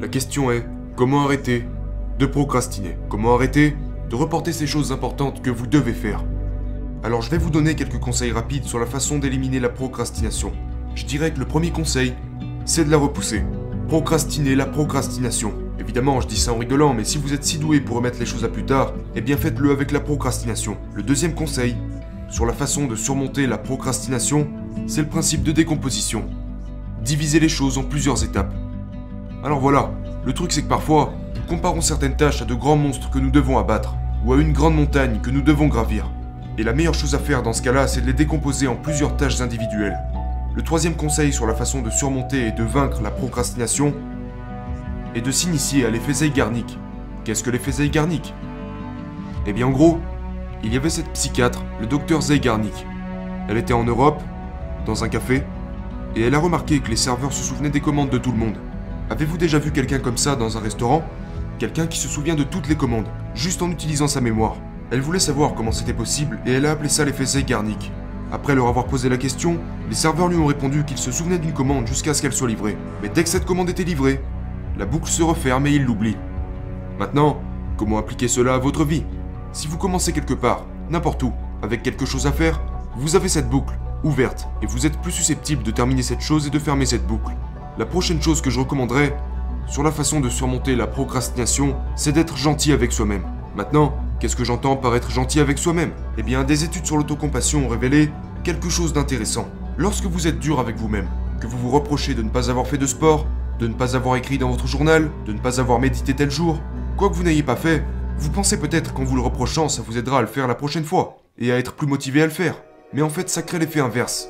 La question est, comment arrêter de procrastiner? Comment arrêter de reporter ces choses importantes que vous devez faire? Alors je vais vous donner quelques conseils rapides sur la façon d'éliminer la procrastination. Je dirais que le premier conseil, c'est de la repousser. Procrastiner la procrastination. Évidemment, je dis ça en rigolant, mais si vous êtes si doué pour remettre les choses à plus tard, eh bien faites-le avec la procrastination. Le deuxième conseil, sur la façon de surmonter la procrastination, c'est le principe de décomposition. Diviser les choses en plusieurs étapes. Alors voilà, le truc c'est que parfois, nous comparons certaines tâches à de grands monstres que nous devons abattre, ou à une grande montagne que nous devons gravir. Et la meilleure chose à faire dans ce cas-là, c'est de les décomposer en plusieurs tâches individuelles. Le troisième conseil sur la façon de surmonter et de vaincre la procrastination est de s'initier à l'effet Zeigarnik. Qu'est-ce que l'effet Zeigarnik? Eh bien en gros, il y avait cette psychiatre, le docteur Zeigarnik. Elle était en Europe, dans un café, et elle a remarqué que les serveurs se souvenaient des commandes de tout le monde. Avez-vous déjà vu quelqu'un comme ça dans un restaurant? Quelqu'un qui se souvient de toutes les commandes, juste en utilisant sa mémoire. Elle voulait savoir comment c'était possible et elle a appelé ça l'effet Zeigarnik. Après leur avoir posé la question, les serveurs lui ont répondu qu'ils se souvenaient d'une commande jusqu'à ce qu'elle soit livrée. Mais dès que cette commande était livrée, la boucle se referme et ils l'oublient. Maintenant, comment appliquer cela à votre vie? Si vous commencez quelque part, n'importe où, avec quelque chose à faire, vous avez cette boucle ouverte et vous êtes plus susceptible de terminer cette chose et de fermer cette boucle. La prochaine chose que je recommanderais, sur la façon de surmonter la procrastination, c'est d'être gentil avec soi-même. Maintenant, qu'est-ce que j'entends par être gentil avec soi-même? Eh bien, des études sur l'autocompassion ont révélé quelque chose d'intéressant. Lorsque vous êtes dur avec vous-même, que vous vous reprochez de ne pas avoir fait de sport, de ne pas avoir écrit dans votre journal, de ne pas avoir médité tel jour, quoi que vous n'ayez pas fait, vous pensez peut-être qu'en vous le reprochant, ça vous aidera à le faire la prochaine fois, et à être plus motivé à le faire. Mais en fait, ça crée l'effet inverse.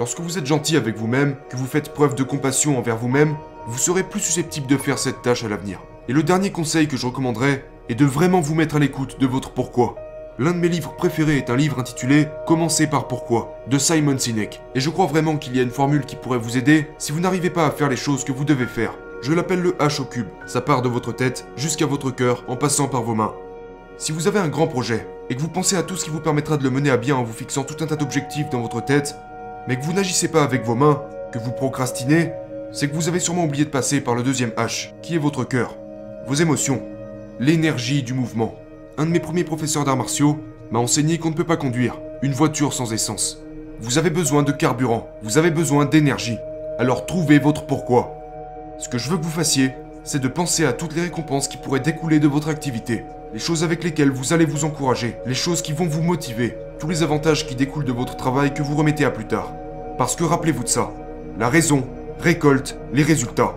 Lorsque vous êtes gentil avec vous-même, que vous faites preuve de compassion envers vous-même, vous serez plus susceptible de faire cette tâche à l'avenir. Et le dernier conseil que je recommanderais est de vraiment vous mettre à l'écoute de votre pourquoi. L'un de mes livres préférés est un livre intitulé Commencez par pourquoi de Simon Sinek. Et je crois vraiment qu'il y a une formule qui pourrait vous aider si vous n'arrivez pas à faire les choses que vous devez faire. Je l'appelle le H au cube. Ça part de votre tête jusqu'à votre cœur en passant par vos mains. Si vous avez un grand projet et que vous pensez à tout ce qui vous permettra de le mener à bien en vous fixant tout un tas d'objectifs dans votre tête, mais que vous n'agissez pas avec vos mains, que vous procrastinez, c'est que vous avez sûrement oublié de passer par le deuxième H, qui est votre cœur, vos émotions, l'énergie du mouvement. Un de mes premiers professeurs d'arts martiaux m'a enseigné qu'on ne peut pas conduire une voiture sans essence. Vous avez besoin de carburant, vous avez besoin d'énergie. Alors trouvez votre pourquoi. Ce que je veux que vous fassiez, c'est de penser à toutes les récompenses qui pourraient découler de votre activité, les choses avec lesquelles vous allez vous encourager, les choses qui vont vous motiver, tous les avantages qui découlent de votre travail que vous remettez à plus tard. Parce que rappelez-vous de ça, la raison récolte les résultats.